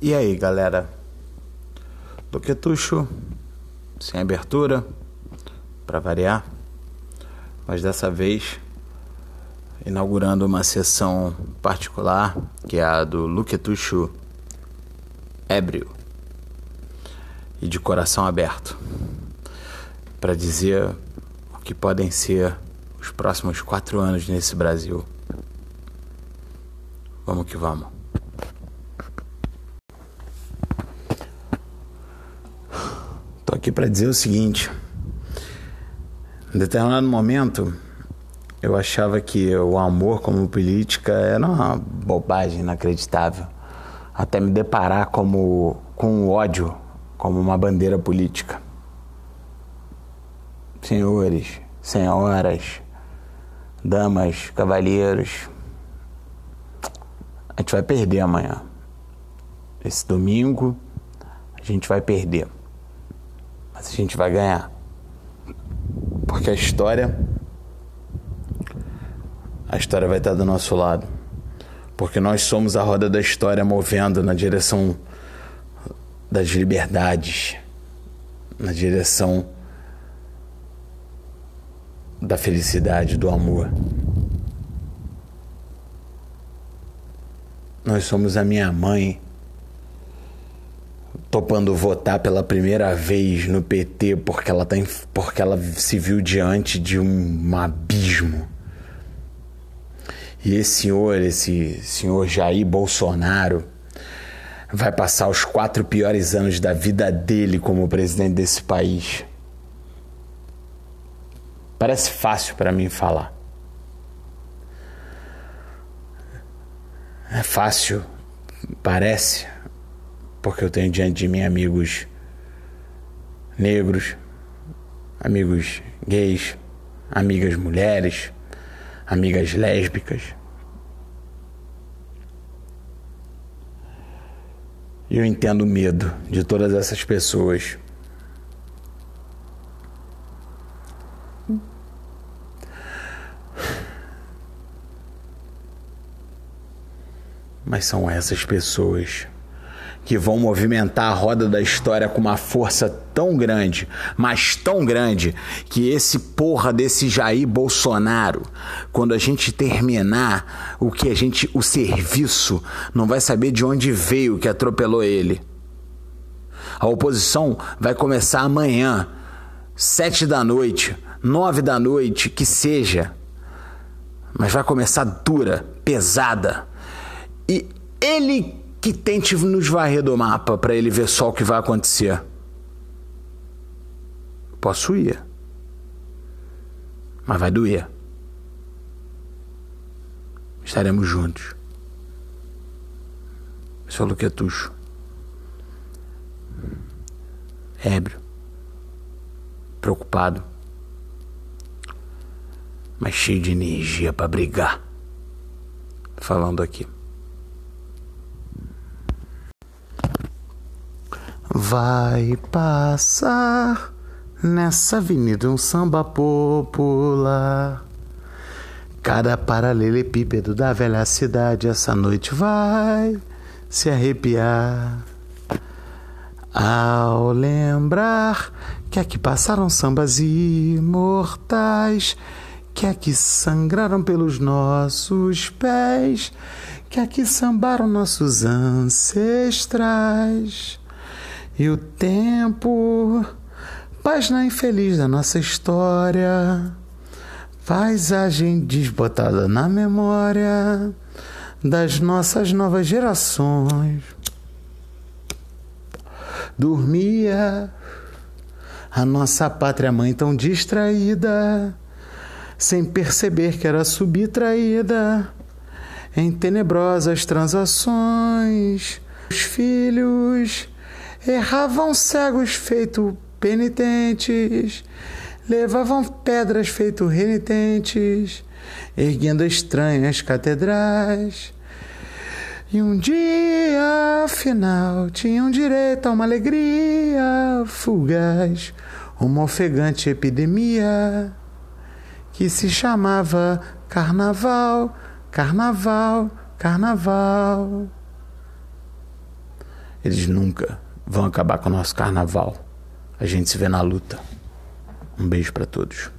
E aí, galera? Luquetucho, sem abertura, para variar, mas dessa vez inaugurando uma sessão particular, que é a do Luquetucho ébrio e de coração aberto, para dizer o que podem ser os próximos quatro anos nesse Brasil. Vamos que vamos. Aqui para dizer o seguinte. Em determinado momento, eu achava que o amor como política era uma bobagem inacreditável. Até me deparar como, com o ódio como uma bandeira política. Senhores, senhoras, damas, cavalheiros, a gente vai perder amanhã. Esse domingo a gente vai perder mas a gente vai ganhar. Porque a história a história vai estar do nosso lado. Porque nós somos a roda da história movendo na direção das liberdades, na direção da felicidade, do amor. Nós somos a minha mãe topando votar pela primeira vez no PT porque ela, tá, porque ela se viu diante de um abismo. E esse senhor, esse senhor Jair Bolsonaro, vai passar os quatro piores anos da vida dele como presidente desse país. Parece fácil para mim falar. É fácil, parece, porque eu tenho diante de mim amigos negros, amigos gays, amigas mulheres, amigas lésbicas. E eu entendo o medo de todas essas pessoas. Mas são essas pessoas que vão movimentar a roda da história com uma força tão grande, mas tão grande, que esse porra desse Jair Bolsonaro, quando a gente terminar o que a gente, o serviço, não vai saber de onde veio que atropelou ele. A oposição vai começar amanhã, sete da noite, nove da noite, que seja, mas vai começar dura, pesada. E ele que tente nos varrer do mapa para ele ver só o que vai acontecer. Posso ir. Mas vai doer. Estaremos juntos. Sou Luquetucho. Ébrio. Preocupado. Mas cheio de energia para brigar. Falando aqui. Vai passar nessa avenida um samba popular. Cada paralelepípedo da velha cidade essa noite vai se arrepiar. Ao lembrar que aqui passaram sambas imortais, que aqui sangraram pelos nossos pés, que aqui sambaram nossos ancestrais. E o tempo, página infeliz da nossa história, paisagem desbotada na memória das nossas novas gerações. Dormia a nossa pátria mãe tão distraída, sem perceber que era subtraída em tenebrosas transações. Os filhos erravam cegos feito penitentes, levavam pedras feito renitentes, erguendo estranhas catedrais. E um dia, afinal, tinham direito a uma alegria fugaz, uma ofegante epidemia que se chamava Carnaval, Carnaval, Carnaval. eles nunca vão acabar com o nosso carnaval. A gente se vê na luta. Um beijo para todos.